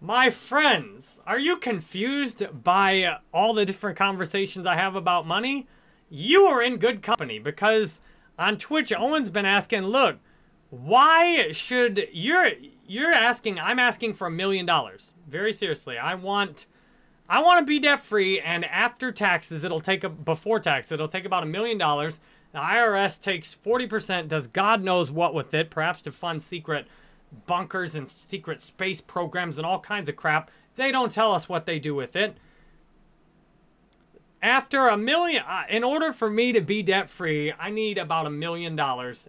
My friends, are you confused by all the different conversations I have about money? You are in good company because on Twitch, Owen's been asking, look, why should you're you're asking i'm asking for a million dollars very seriously i want i want to be debt free and after taxes it'll take a before tax it'll take about a million dollars the irs takes 40% does god knows what with it perhaps to fund secret bunkers and secret space programs and all kinds of crap they don't tell us what they do with it after a million uh, in order for me to be debt free i need about a million dollars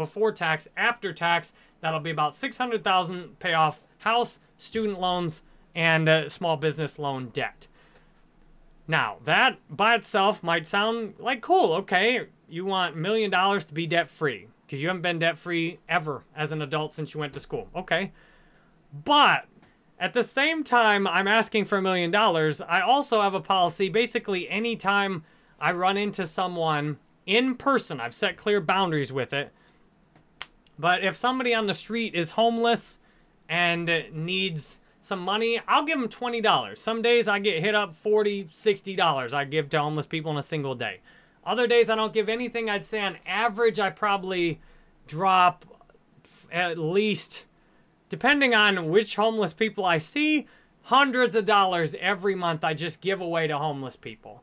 before tax. After tax, that'll be about 600,000 pay off house, student loans, and uh, small business loan debt. Now, that by itself might sound like cool. Okay, you want a million dollars to be debt free because you haven't been debt free ever as an adult since you went to school. Okay. But at the same time, I'm asking for a million dollars. I also have a policy basically, anytime I run into someone in person, I've set clear boundaries with it. But if somebody on the street is homeless and needs some money, I'll give them $20. Some days I get hit up $40, $60 I give to homeless people in a single day. Other days I don't give anything. I'd say on average I probably drop at least, depending on which homeless people I see, hundreds of dollars every month I just give away to homeless people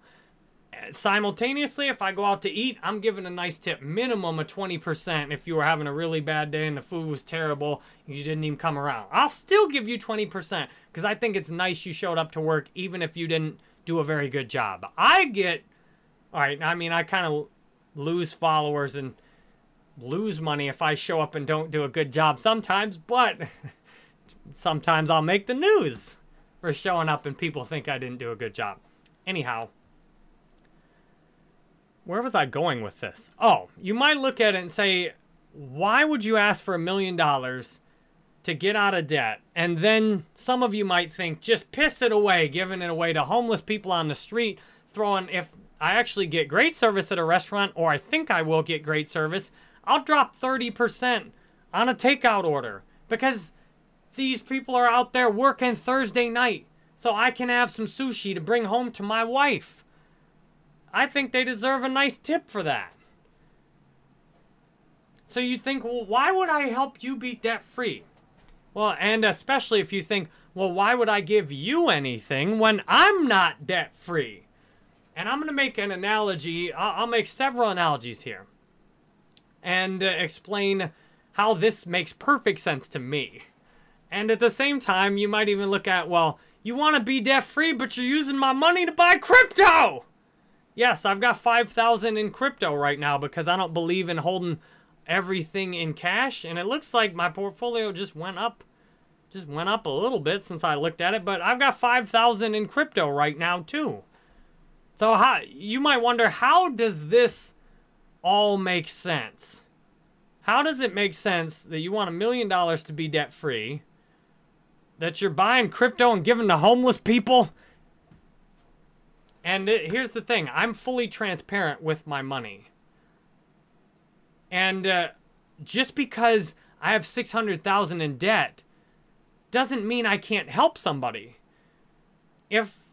simultaneously, if I go out to eat, I'm giving a nice tip, minimum of 20% if you were having a really bad day and the food was terrible, you didn't even come around. I'll still give you 20% because I think it's nice you showed up to work even if you didn't do a very good job. I get, all right, I mean, I kind of lose followers and lose money if I show up and don't do a good job sometimes, but sometimes I'll make the news for showing up and people think I didn't do a good job. Anyhow, where was I going with this? Oh, you might look at it and say, why would you ask for a million dollars to get out of debt? And then some of you might think, just piss it away, giving it away to homeless people on the street, throwing, if I actually get great service at a restaurant, or I think I will get great service, I'll drop 30% on a takeout order because these people are out there working Thursday night so I can have some sushi to bring home to my wife. I think they deserve a nice tip for that. So you think, well, why would I help you be debt free? Well, and especially if you think, well, why would I give you anything when I'm not debt free? And I'm going to make an analogy. I'll, make several analogies here and uh, explain how this makes perfect sense to me. And at the same time, you might even look at, well, you want to be debt free, but you're using my money to buy crypto. Yes, I've got 5,000 in crypto right now because I don't believe in holding everything in cash and it looks like my portfolio just went up just went up a little bit since I looked at it, but I've got 5,000 in crypto right now too. So how you might wonder how does this all make sense? How does it make sense that you want a million dollars to be debt free? That you're buying crypto and giving to homeless people? And it, here's the thing I'm fully transparent with my money. And uh, just because I have 600,000 in debt doesn't mean I can't help somebody. If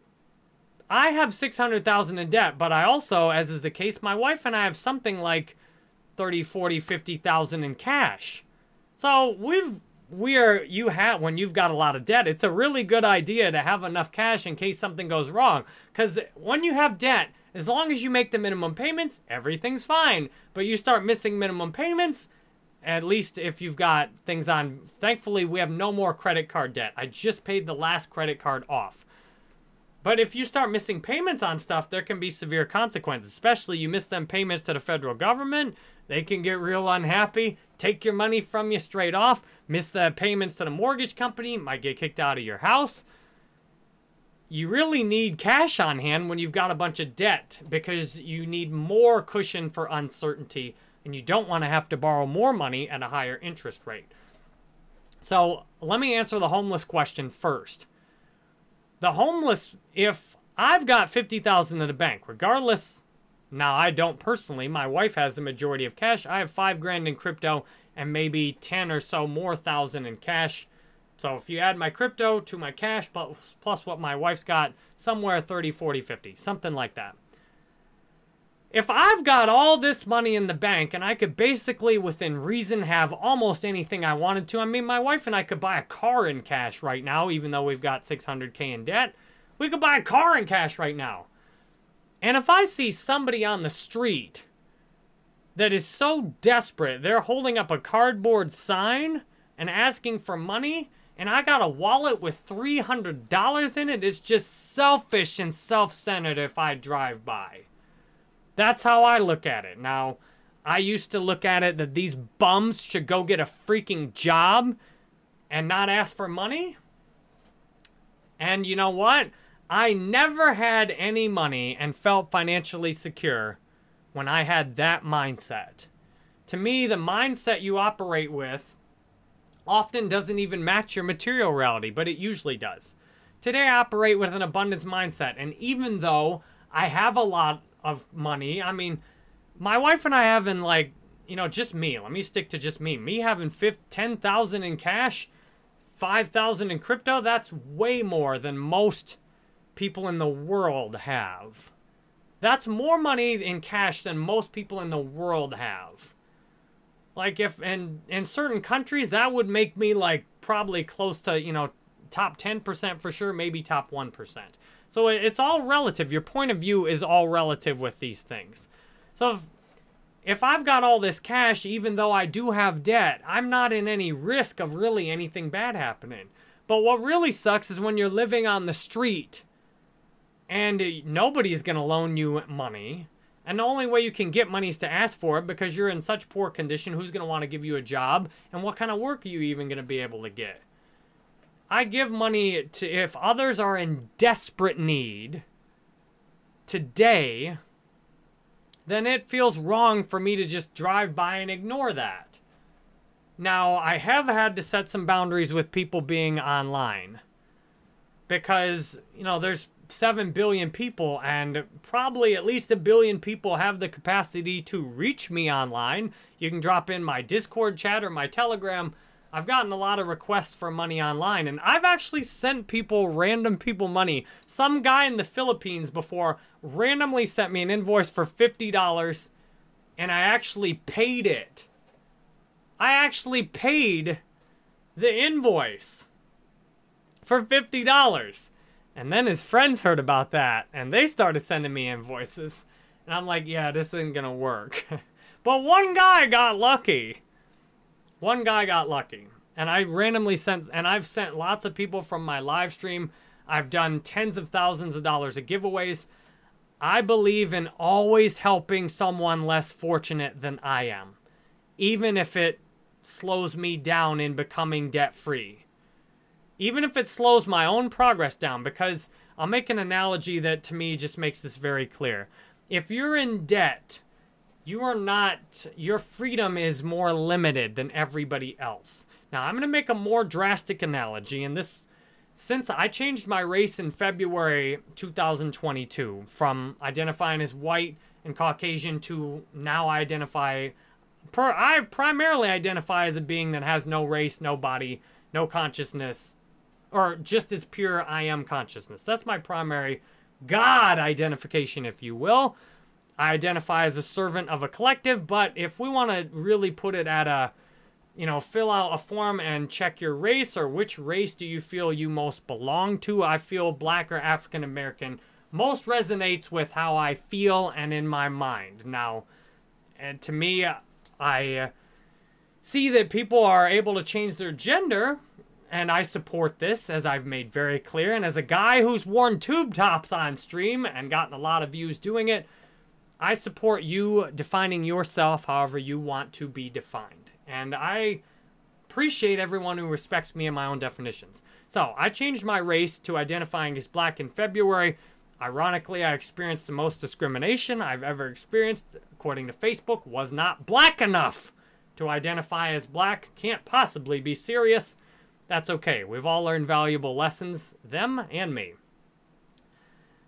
I have 600,000 in debt, but I also, as is the case, my wife and I have something like 30, 40, 50,000 in cash. So we've we're you have when you've got a lot of debt it's a really good idea to have enough cash in case something goes wrong. Because when you have debt as long as you make the minimum payments everything's fine. But you start missing minimum payments at least if you've got things on thankfully we have no more credit card debt. I just paid the last credit card off but if you start missing payments on stuff there can be severe consequences especially you miss them payments to the federal government they can get real unhappy, take your money from you straight off, miss the payments to the mortgage company, might get kicked out of your house. You really need cash on hand when you've got a bunch of debt because you need more cushion for uncertainty and you don't want to have to borrow more money at a higher interest rate. So, let me answer the homeless question first. The homeless, if I've got 50,000 in the bank, regardless now, I don't personally. My wife has the majority of cash. I have five grand in crypto and maybe 10 or so more thousand in cash So if you add my crypto to my cash plus, plus what my wife's got, somewhere 30, 40, 50, something like that. If I've got all this money in the bank and I could basically, within reason, have almost anything I wanted to, I mean, my wife and I could buy a car in cash right now, even though we've got 600K in debt. We could buy a car in cash right now. And if I see somebody on the street that is so desperate, they're holding up a cardboard sign and asking for money, and I got a wallet with $300 in it, it's just selfish and self centered if I drive by. That's how I look at it. Now, I used to look at it that these bums should go get a freaking job and not ask for money. And you know what? I never had any money and felt financially secure when I had that mindset. To me, the mindset you operate with often doesn't even match your material reality, but it usually does. Today, I operate with an abundance mindset, and even though I have a lot of money. I mean, my wife and I having like, you know, just me. Let me stick to just me. Me having 10,000 in cash, 5,000 in crypto, that's way more than most people in the world have. That's more money in cash than most people in the world have. Like if in in certain countries that would make me like probably close to, you know, top 10% for sure, maybe top 1%. So it's all relative. Your point of view is all relative with these things. So if, if I've got all this cash, even though I do have debt, I'm not in any risk of really anything bad happening. But what really sucks is when you're living on the street and nobody's going to loan you money. And the only way you can get money is to ask for it because you're in such poor condition. Who's going to want to give you a job? And what kind of work are you even going to be able to get? I give money to if others are in desperate need today, then it feels wrong for me to just drive by and ignore that. Now, I have had to set some boundaries with people being online because, you know, there's 7 billion people, and probably at least a billion people have the capacity to reach me online. You can drop in my Discord chat or my Telegram I've gotten a lot of requests for money online, and I've actually sent people, random people, money. Some guy in the Philippines before randomly sent me an invoice for $50, and I actually paid it. I actually paid the invoice for $50. And then his friends heard about that, and they started sending me invoices. And I'm like, yeah, this isn't gonna work. but one guy got lucky. One guy got lucky. And I randomly sent, and I've sent lots of people from my live stream. I've done tens of thousands of dollars of giveaways. I believe in always helping someone less fortunate than I am, even if it slows me down in becoming debt free. Even if it slows my own progress down, because I'll make an analogy that to me just makes this very clear. If you're in debt, you are not, your freedom is more limited than everybody else. Now, I'm going to make a more drastic analogy, and this, since I changed my race in February 2022 from identifying as white and Caucasian to now I identify, per, I primarily identify as a being that has no race, no body, no consciousness, or just as pure I am consciousness. That's my primary God identification, if you will. I identify as a servant of a collective, but if we want to really put it at a, you know, fill out a form and check your race or which race do you feel you most belong to, I feel black or African American most resonates with how I feel and in my mind. Now, and to me, I see that people are able to change their gender, and I support this, as I've made very clear. And as a guy who's worn tube tops on stream and gotten a lot of views doing it, I support you defining yourself however you want to be defined. And I appreciate everyone who respects me and my own definitions. So I changed my race to identifying as black in February. Ironically, I experienced the most discrimination I've ever experienced, according to Facebook, was not black enough to identify as black. Can't possibly be serious. That's okay. We've all learned valuable lessons, them and me.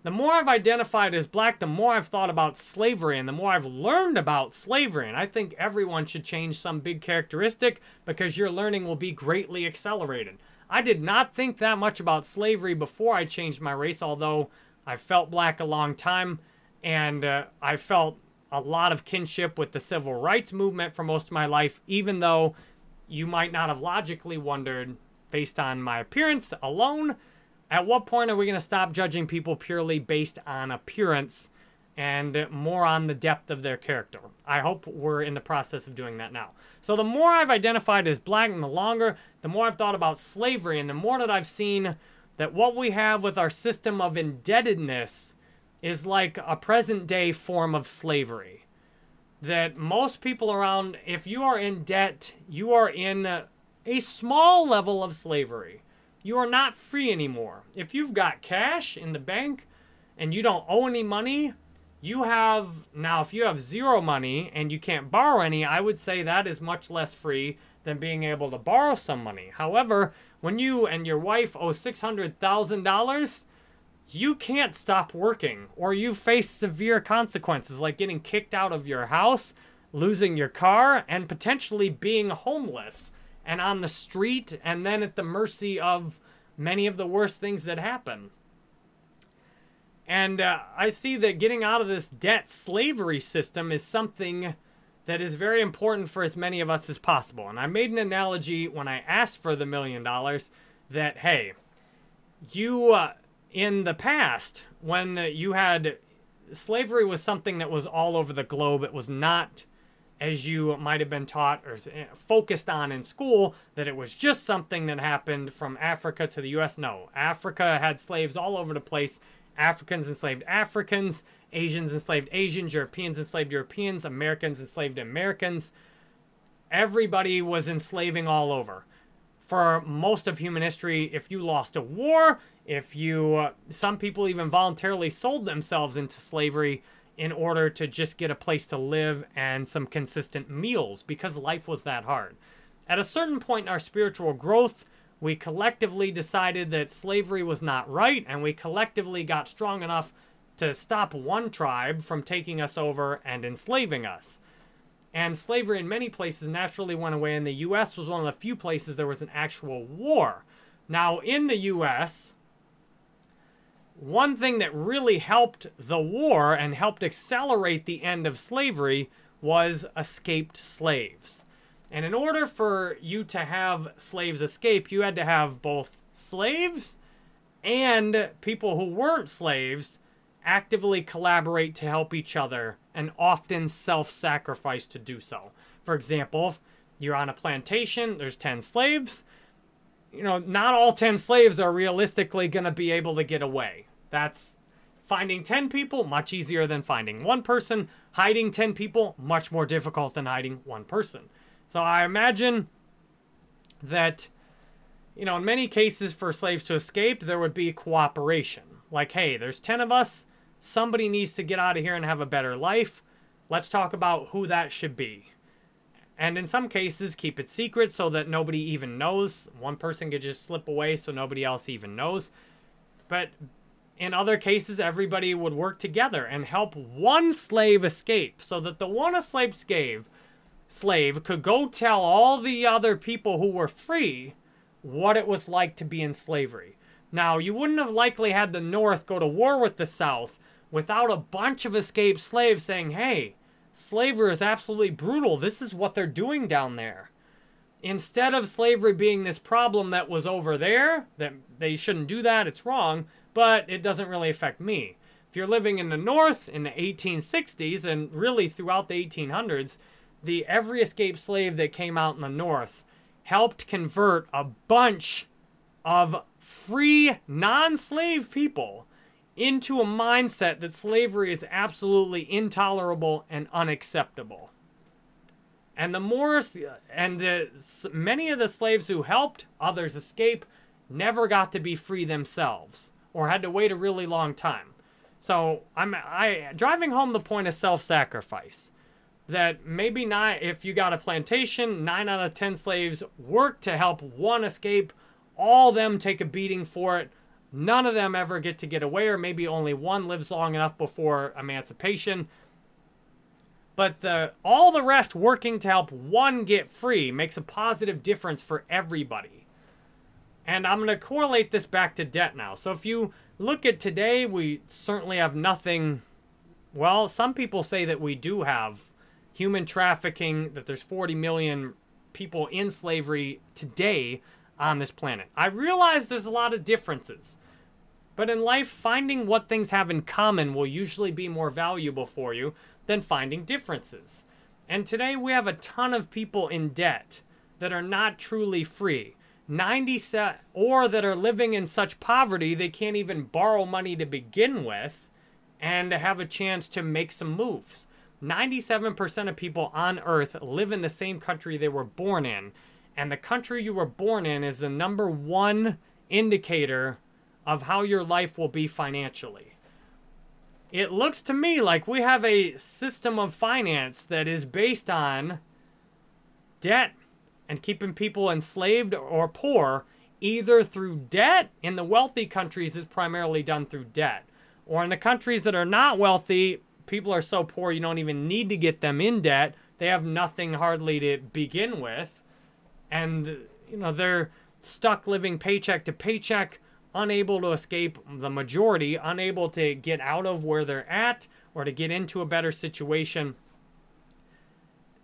The more I've identified as black, the more I've thought about slavery and the more I've learned about slavery. And I think everyone should change some big characteristic because your learning will be greatly accelerated. I did not think that much about slavery before I changed my race, although I felt black a long time and uh, I felt a lot of kinship with the civil rights movement for most of my life, even though you might not have logically wondered, based on my appearance alone, at what point are we going to stop judging people purely based on appearance and more on the depth of their character? I hope we're in the process of doing that now. So, the more I've identified as black and the longer, the more I've thought about slavery and the more that I've seen that what we have with our system of indebtedness is like a present day form of slavery. That most people around, if you are in debt, you are in a small level of slavery you are not free anymore. If you've got cash in the bank and you don't owe any money, you have now if you have zero money and you can't borrow any, I would say that is much less free than being able to borrow some money. However, when you and your wife owe $600,000, you can't stop working or you face severe consequences like getting kicked out of your house, losing your car, and potentially being homeless and on the street and then at the mercy of many of the worst things that happen. And uh, I see that getting out of this debt slavery system is something that is very important for as many of us as possible. And I made an analogy when I asked for the million dollars that, hey, you, uh, in the past, when you had slavery was something that was all over the globe, it was not as you might have been taught or eh, focused on in school, that it was just something that happened from Africa to the US. No, Africa had slaves all over the place. Africans enslaved Africans, Asians enslaved Asians, Europeans enslaved Europeans, Americans enslaved Americans. Everybody was enslaving all over. For most of human history, if you lost a war, if you, uh, some people even voluntarily sold themselves into slavery in order to just get a place to live and some consistent meals because life was that hard. At a certain point in our spiritual growth, we collectively decided that slavery was not right, and we collectively got strong enough to stop one tribe from taking us over and enslaving us. And slavery in many places naturally went away, and the US was one of the few places there was an actual war. Now, in the US, one thing that really helped the war and helped accelerate the end of slavery was escaped slaves. And in order for you to have slaves escape, you had to have both slaves and people who weren't slaves actively collaborate to help each other and often self sacrifice to do so. For example, you're on a plantation, there's 10 slaves. You know, not all 10 slaves are realistically going to be able to get away. That's finding 10 people, much easier than finding one person. Hiding 10 people, much more difficult than hiding one person. So I imagine that, you know, in many cases for slaves to escape, there would be cooperation. Like, hey, there's 10 of us. Somebody needs to get out of here and have a better life. Let's talk about who that should be. And in some cases, keep it secret so that nobody even knows. One person could just slip away so nobody else even knows. But in other cases, everybody would work together and help one slave escape so that the one slave, slave could go tell all the other people who were free what it was like to be in slavery. Now, you wouldn't have likely had the North go to war with the South without a bunch of escaped slaves saying, hey, slavery is absolutely brutal. This is what they're doing down there. Instead of slavery being this problem that was over there, that they shouldn't do that, it's wrong, but it doesn't really affect me. If you're living in the North in the 1860s and really throughout the 1800s, the every escaped slave that came out in the North helped convert a bunch of free, non slave people into a mindset that slavery is absolutely intolerable and unacceptable. And the more, and uh, many of the slaves who helped others escape never got to be free themselves or had to wait a really long time. So I'm I driving home the point of self-sacrifice. That maybe not if you got a plantation, nine out of ten slaves work to help one escape, all them take a beating for it. None of them ever get to get away, or maybe only one lives long enough before emancipation. But the all the rest working to help one get free makes a positive difference for everybody. And I'm going to correlate this back to debt now. So if you look at today, we certainly have nothing. Well, some people say that we do have human trafficking, that there's 40 million people in slavery today on this planet. I realize there's a lot of differences. But in life, finding what things have in common will usually be more valuable for you than finding differences. And today we have a ton of people in debt that are not truly free. 97 or that are living in such poverty they can't even borrow money to begin with and have a chance to make some moves. 97% of people on earth live in the same country they were born in, and the country you were born in is the number one indicator of how your life will be financially. It looks to me like we have a system of finance that is based on debt and keeping people enslaved or poor either through debt. In the wealthy countries, it's primarily done through debt. Or in the countries that are not wealthy, people are so poor you don't even need to get them in debt. They have nothing hardly to begin with. And, you know, they're stuck living paycheck to paycheck unable to escape the majority, unable to get out of where they're at or to get into a better situation.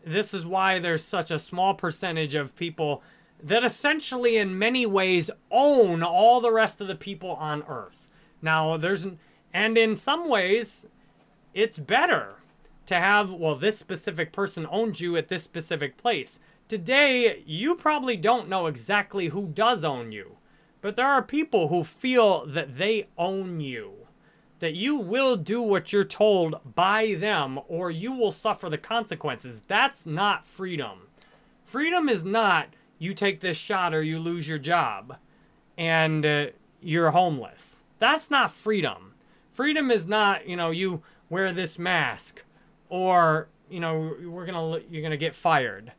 This is why there's such a small percentage of people that essentially, in many ways, own all the rest of the people on earth. Now, there's, and in some ways, it's better to have, well, this specific person owns you at this specific place. Today, you probably don't know exactly who does own you. But there are people who feel that they own you, that you will do what you're told by them or you will suffer the consequences. That's not freedom. Freedom is not you take this shot or you lose your job and uh, you're homeless. That's not freedom. Freedom is not, you know, you wear this mask or, you know, we're going to you're going to get fired.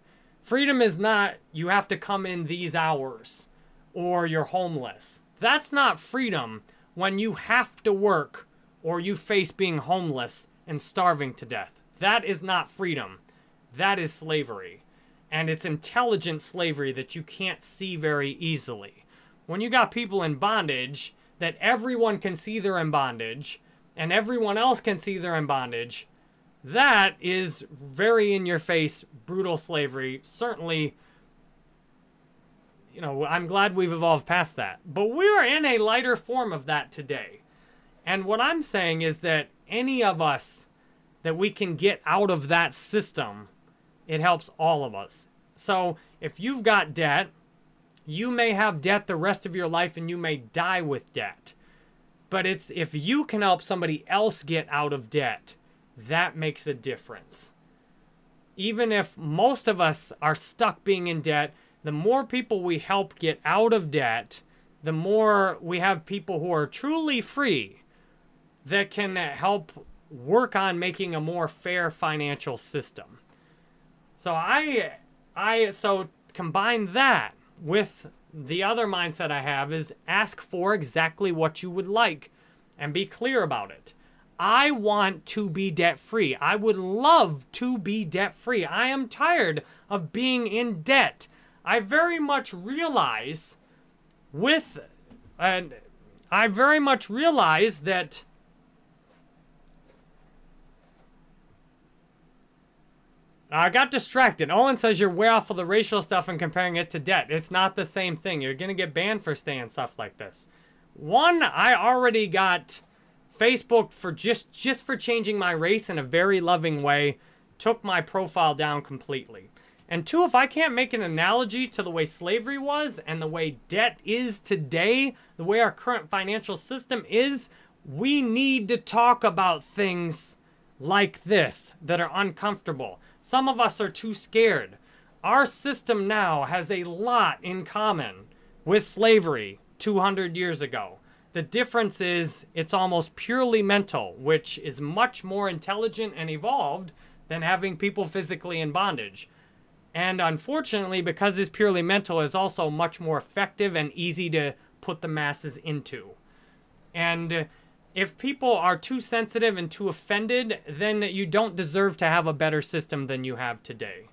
Freedom is not you have to come in these hours or you're homeless. That's not freedom when you have to work or you face being homeless and starving to death. That is not freedom. That is slavery. And it's intelligent slavery that you can't see very easily. When you got people in bondage that everyone can see they're in bondage and everyone else can see they're in bondage, that is very in your face, brutal slavery. Certainly you know, I'm glad we've evolved past that. But we're in a lighter form of that today. And what I'm saying is that any of us that we can get out of that system, it helps all of us. So if you've got debt, you may have debt the rest of your life and you may die with debt. But it's if you can help somebody else get out of debt, that makes a difference. Even if most of us are stuck being in debt, the more people we help get out of debt, the more we have people who are truly free that can help work on making a more fair financial system. So I I so combine that with the other mindset I have is ask for exactly what you would like and be clear about it. I want to be debt free. I would love to be debt free. I am tired of being in debt. I very much realize with, and I very much realize that I got distracted. Owen says you're way off of the racial stuff and comparing it to debt. It's not the same thing. You're going to get banned for saying stuff like this. One, I already got Facebook for just just for changing my race in a very loving way took my profile down completely. And two, if I can't make an analogy to the way slavery was and the way debt is today, the way our current financial system is, we need to talk about things like this that are uncomfortable. Some of us are too scared. Our system now has a lot in common with slavery 200 years ago. The difference is it's almost purely mental, which is much more intelligent and evolved than having people physically in bondage. And unfortunately, because it's purely mental, is also much more effective and easy to put the masses into. And if people are too sensitive and too offended, then you don't deserve to have a better system than you have today.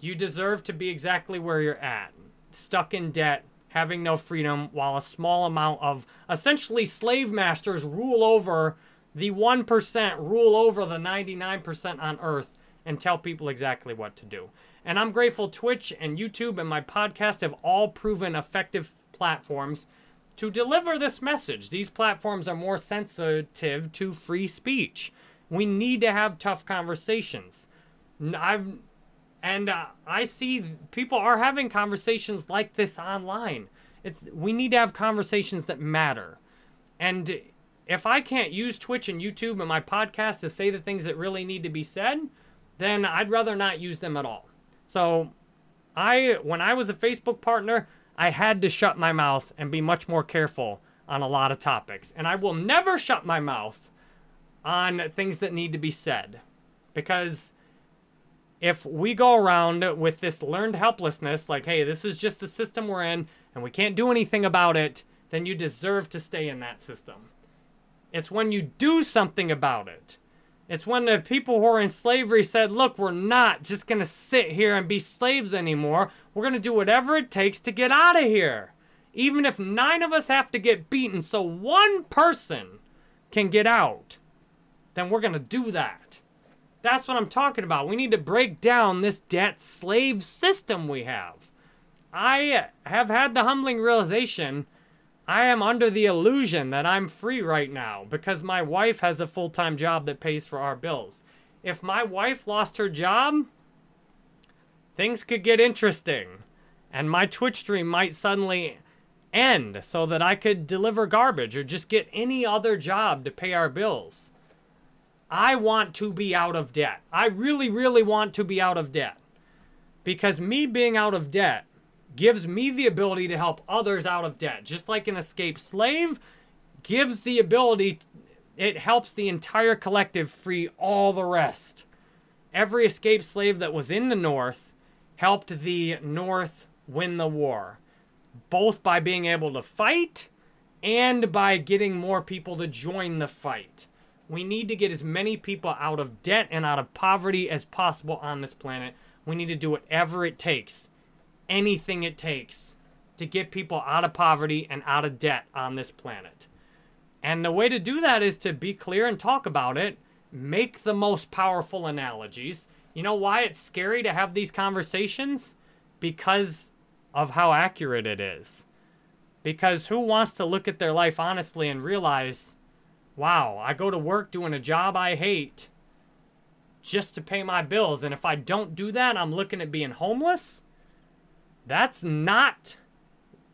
You deserve to be exactly where you're at, stuck in debt, having no freedom while a small amount of essentially slave masters rule over the 1%, rule over the 99% on earth and tell people exactly what to do. And I'm grateful Twitch and YouTube and my podcast have all proven effective platforms to deliver this message. These platforms are more sensitive to free speech. We need to have tough conversations. I've and uh, I see people are having conversations like this online. It's we need to have conversations that matter. And if I can't use Twitch and YouTube and my podcast to say the things that really need to be said, then I'd rather not use them at all. So, I when I was a Facebook partner, I had to shut my mouth and be much more careful on a lot of topics. And I will never shut my mouth on things that need to be said. Because if we go around with this learned helplessness, like, hey, this is just the system we're in and we can't do anything about it, then you deserve to stay in that system. It's when you do something about it it's when the people who are in slavery said, look, we're not just going to sit here and be slaves anymore. We're going to do whatever it takes to get out of here. Even if nine of us have to get beaten so one person can get out, then we're going to do that. That's what I'm talking about. We need to break down this debt slave system we have. I have had the humbling realization I am under the illusion that I'm free right now because my wife has a full time job that pays for our bills. If my wife lost her job, things could get interesting. And my Twitch stream might suddenly end so that I could deliver garbage or just get any other job to pay our bills. I want to be out of debt. I really, really want to be out of debt. Because me being out of debt gives me the ability to help others out of debt. Just like an escaped slave gives the ability, it helps the entire collective free all the rest. Every escaped slave that was in the North helped the North win the war, both by being able to fight and by getting more people to join the fight. We need to get as many people out of debt and out of poverty as possible on this planet. We need to do whatever it takes anything it takes to get people out of poverty and out of debt on this planet. And the way to do that is to be clear and talk about it, make the most powerful analogies. You know why it's scary to have these conversations? Because of how accurate it is. Because who wants to look at their life honestly and realize, wow, I go to work doing a job I hate just to pay my bills. And if I don't do that, I'm looking at being homeless? That's not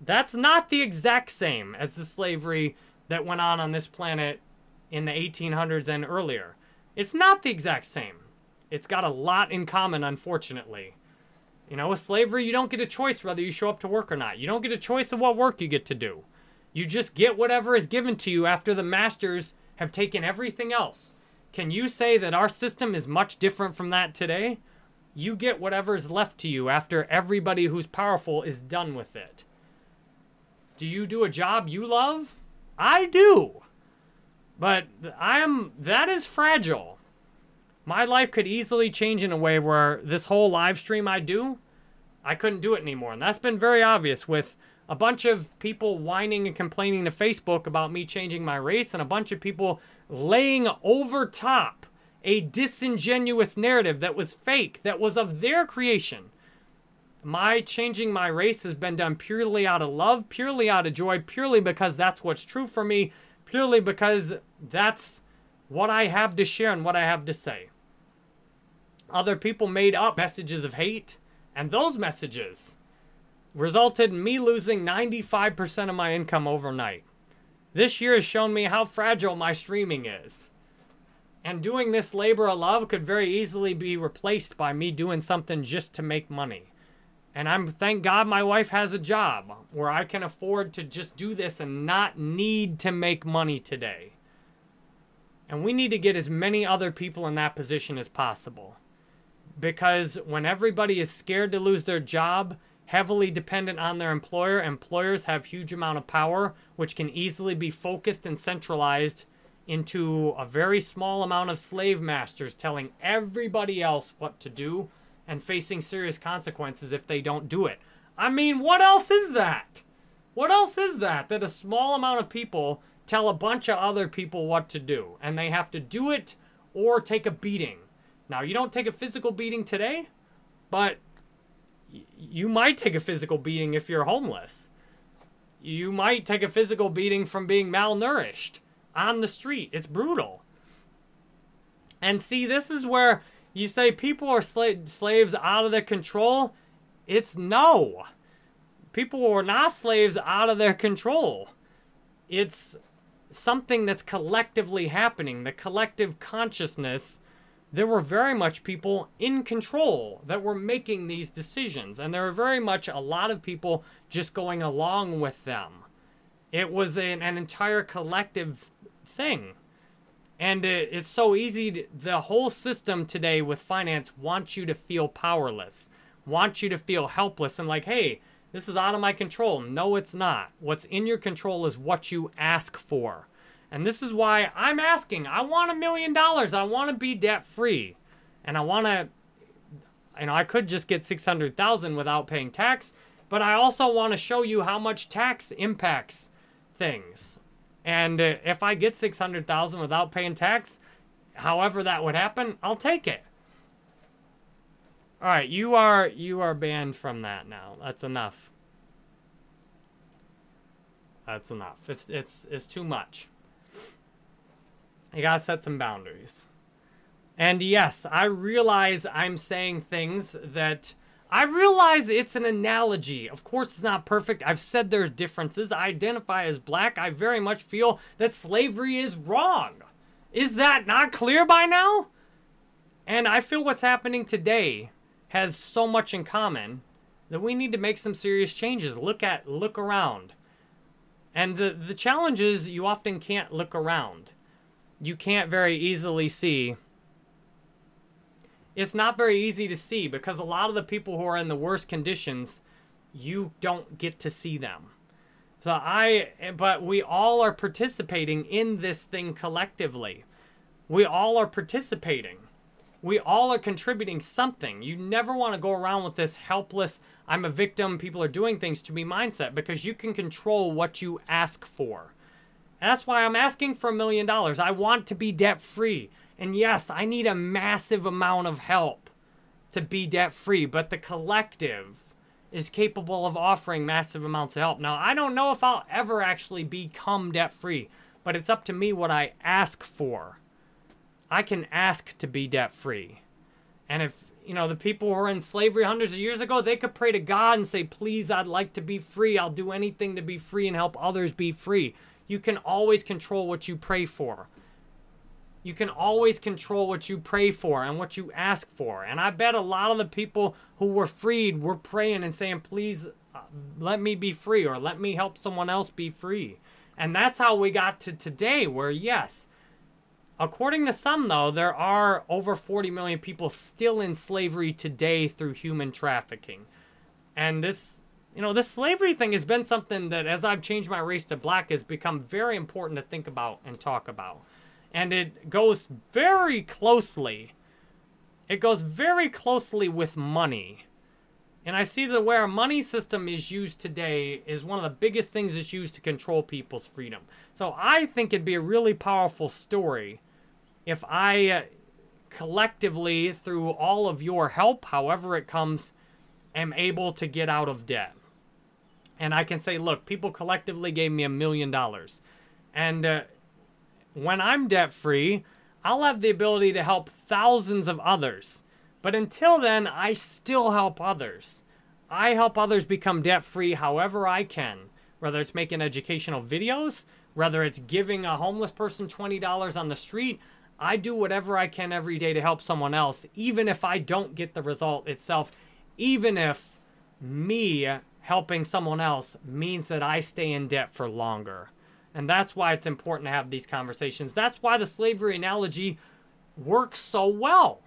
that's not the exact same as the slavery that went on on this planet in the 1800s and earlier. It's not the exact same. It's got a lot in common, unfortunately. You know, with slavery, you don't get a choice whether you show up to work or not. You don't get a choice of what work you get to do. You just get whatever is given to you after the masters have taken everything else. Can you say that our system is much different from that today? you get whatever's left to you after everybody who's powerful is done with it. Do you do a job you love? I do. But I am that is fragile. My life could easily change in a way where this whole live stream I do, I couldn't do it anymore. And that's been very obvious with a bunch of people whining and complaining to Facebook about me changing my race and a bunch of people laying over top a disingenuous narrative that was fake, that was of their creation. My changing my race has been done purely out of love, purely out of joy, purely because that's what's true for me, purely because that's what I have to share and what I have to say. Other people made up messages of hate, and those messages resulted in me losing 95% of my income overnight. This year has shown me how fragile my streaming is. And doing this labor of love could very easily be replaced by me doing something just to make money. And I'm thank God my wife has a job where I can afford to just do this and not need to make money today. And we need to get as many other people in that position as possible. Because when everybody is scared to lose their job, heavily dependent on their employer, employers have huge amount of power which can easily be focused and centralized into a very small amount of slave masters telling everybody else what to do and facing serious consequences if they don't do it. I mean, what else is that? What else is that? That a small amount of people tell a bunch of other people what to do, and they have to do it or take a beating. Now, you don't take a physical beating today, but you might take a physical beating if you're homeless. You might take a physical beating from being malnourished on the street. It's brutal. And see, this is where you say people are sla- slaves out of their control. It's no. People are not slaves out of their control. It's something that's collectively happening. The collective consciousness, there were very much people in control that were making these decisions. And there were very much a lot of people just going along with them. It was an, an entire collective thing. And it, it's so easy. To, the whole system today with finance wants you to feel powerless, wants you to feel helpless, and like, hey, this is out of my control. No, it's not. What's in your control is what you ask for. And this is why I'm asking. I want a million dollars. I want to be debt free. And I want to, you know, I could just get 600,000 without paying tax, but I also want to show you how much tax impacts things. And uh, if I get 600,000 without paying tax, however that would happen, I'll take it. All right, you are you are banned from that now. That's enough. That's enough. It's it's it's too much. You gotta set some boundaries. And yes, I realize I'm saying things that I realize it's an analogy. Of course, it's not perfect. I've said there's differences. I identify as black. I very much feel that slavery is wrong. Is that not clear by now? And I feel what's happening today has so much in common that we need to make some serious changes. Look at look around. And the the challenge is you often can't look around. You can't very easily see. It's not very easy to see because a lot of the people who are in the worst conditions, you don't get to see them. So I but we all are participating in this thing collectively. We all are participating we all are contributing something. You never want to go around with this helpless, I'm a victim, people are doing things to me mindset because you can control what you ask for. And that's why I'm asking for a million dollars. I want to be debt free. And yes, I need a massive amount of help to be debt free, but the collective is capable of offering massive amounts of help. Now, I don't know if I'll ever actually become debt free, but it's up to me what I ask for. I can ask to be debt free. And if, you know, the people who were in slavery hundreds of years ago, they could pray to God and say, please, I'd like to be free. I'll do anything to be free and help others be free. You can always control what you pray for. You can always control what you pray for and what you ask for. And I bet a lot of the people who were freed were praying and saying, please uh, let me be free or let me help someone else be free. And that's how we got to today, where yes, According to some, though, there are over 40 million people still in slavery today through human trafficking. And this, you know, this slavery thing has been something that, as I've changed my race to black, has become very important to think about and talk about. And it goes very closely, it goes very closely with money. And I see that where a money system is used today is one of the biggest things that's used to control people's freedom. So I think it'd be a really powerful story if I uh, collectively, through all of your help, however it comes, am able to get out of debt. And I can say, look, people collectively gave me a million dollars. And uh, when I'm debt free, I'll have the ability to help thousands of others. But until then, I still help others. I help others become debt free however I can, whether it's making educational videos, whether it's giving a homeless person $20 on the street, I do whatever I can every day to help someone else, even if I don't get the result itself, even if me helping someone else means that I stay in debt for longer. And that's why it's important to have these conversations. That's why the slavery analogy works so well.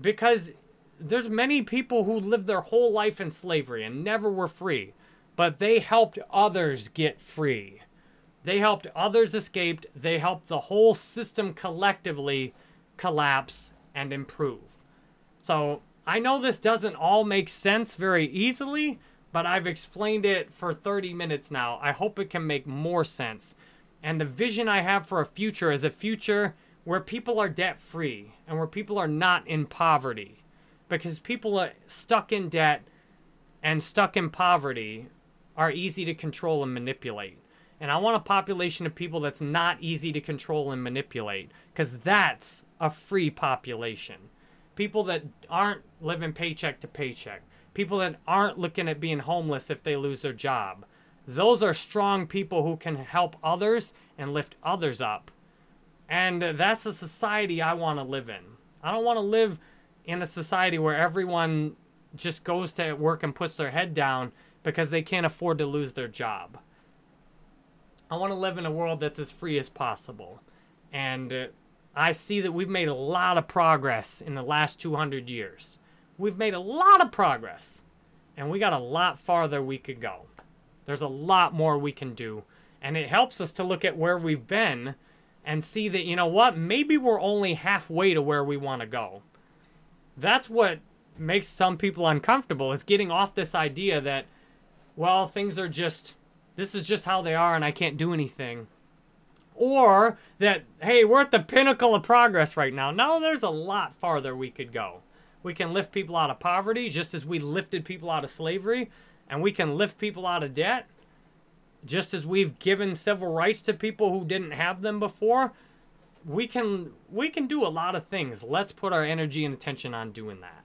Because there's many people who lived their whole life in slavery and never were free, but they helped others get free. They helped others escape. They helped the whole system collectively collapse and improve. So I know this doesn't all make sense very easily, but I've explained it for 30 minutes now. I hope it can make more sense. And the vision I have for a future is a future where people are debt free and where people are not in poverty. Because people are stuck in debt and stuck in poverty are easy to control and manipulate. And I want a population of people that's not easy to control and manipulate because that's a free population. People that aren't living paycheck to paycheck. People that aren't looking at being homeless if they lose their job. Those are strong people who can help others and lift others up. And that's a society I want to live in. I don't want to live in a society where everyone just goes to work and puts their head down because they can't afford to lose their job. I want to live in a world that's as free as possible. And uh, I see that we've made a lot of progress in the last 200 years. We've made a lot of progress. And we got a lot farther we could go. There's a lot more we can do. And it helps us to look at where we've been and see that, you know what, maybe we're only halfway to where we want to go. That's what makes some people uncomfortable is getting off this idea that, well, things are just, this is just how they are and I can't do anything. Or that, hey, we're at the pinnacle of progress right now. No, there's a lot farther we could go. We can lift people out of poverty just as we lifted people out of slavery, and we can lift people out of debt just as we've given civil rights to people who didn't have them before. We can we can do a lot of things. Let's put our energy and attention on doing that.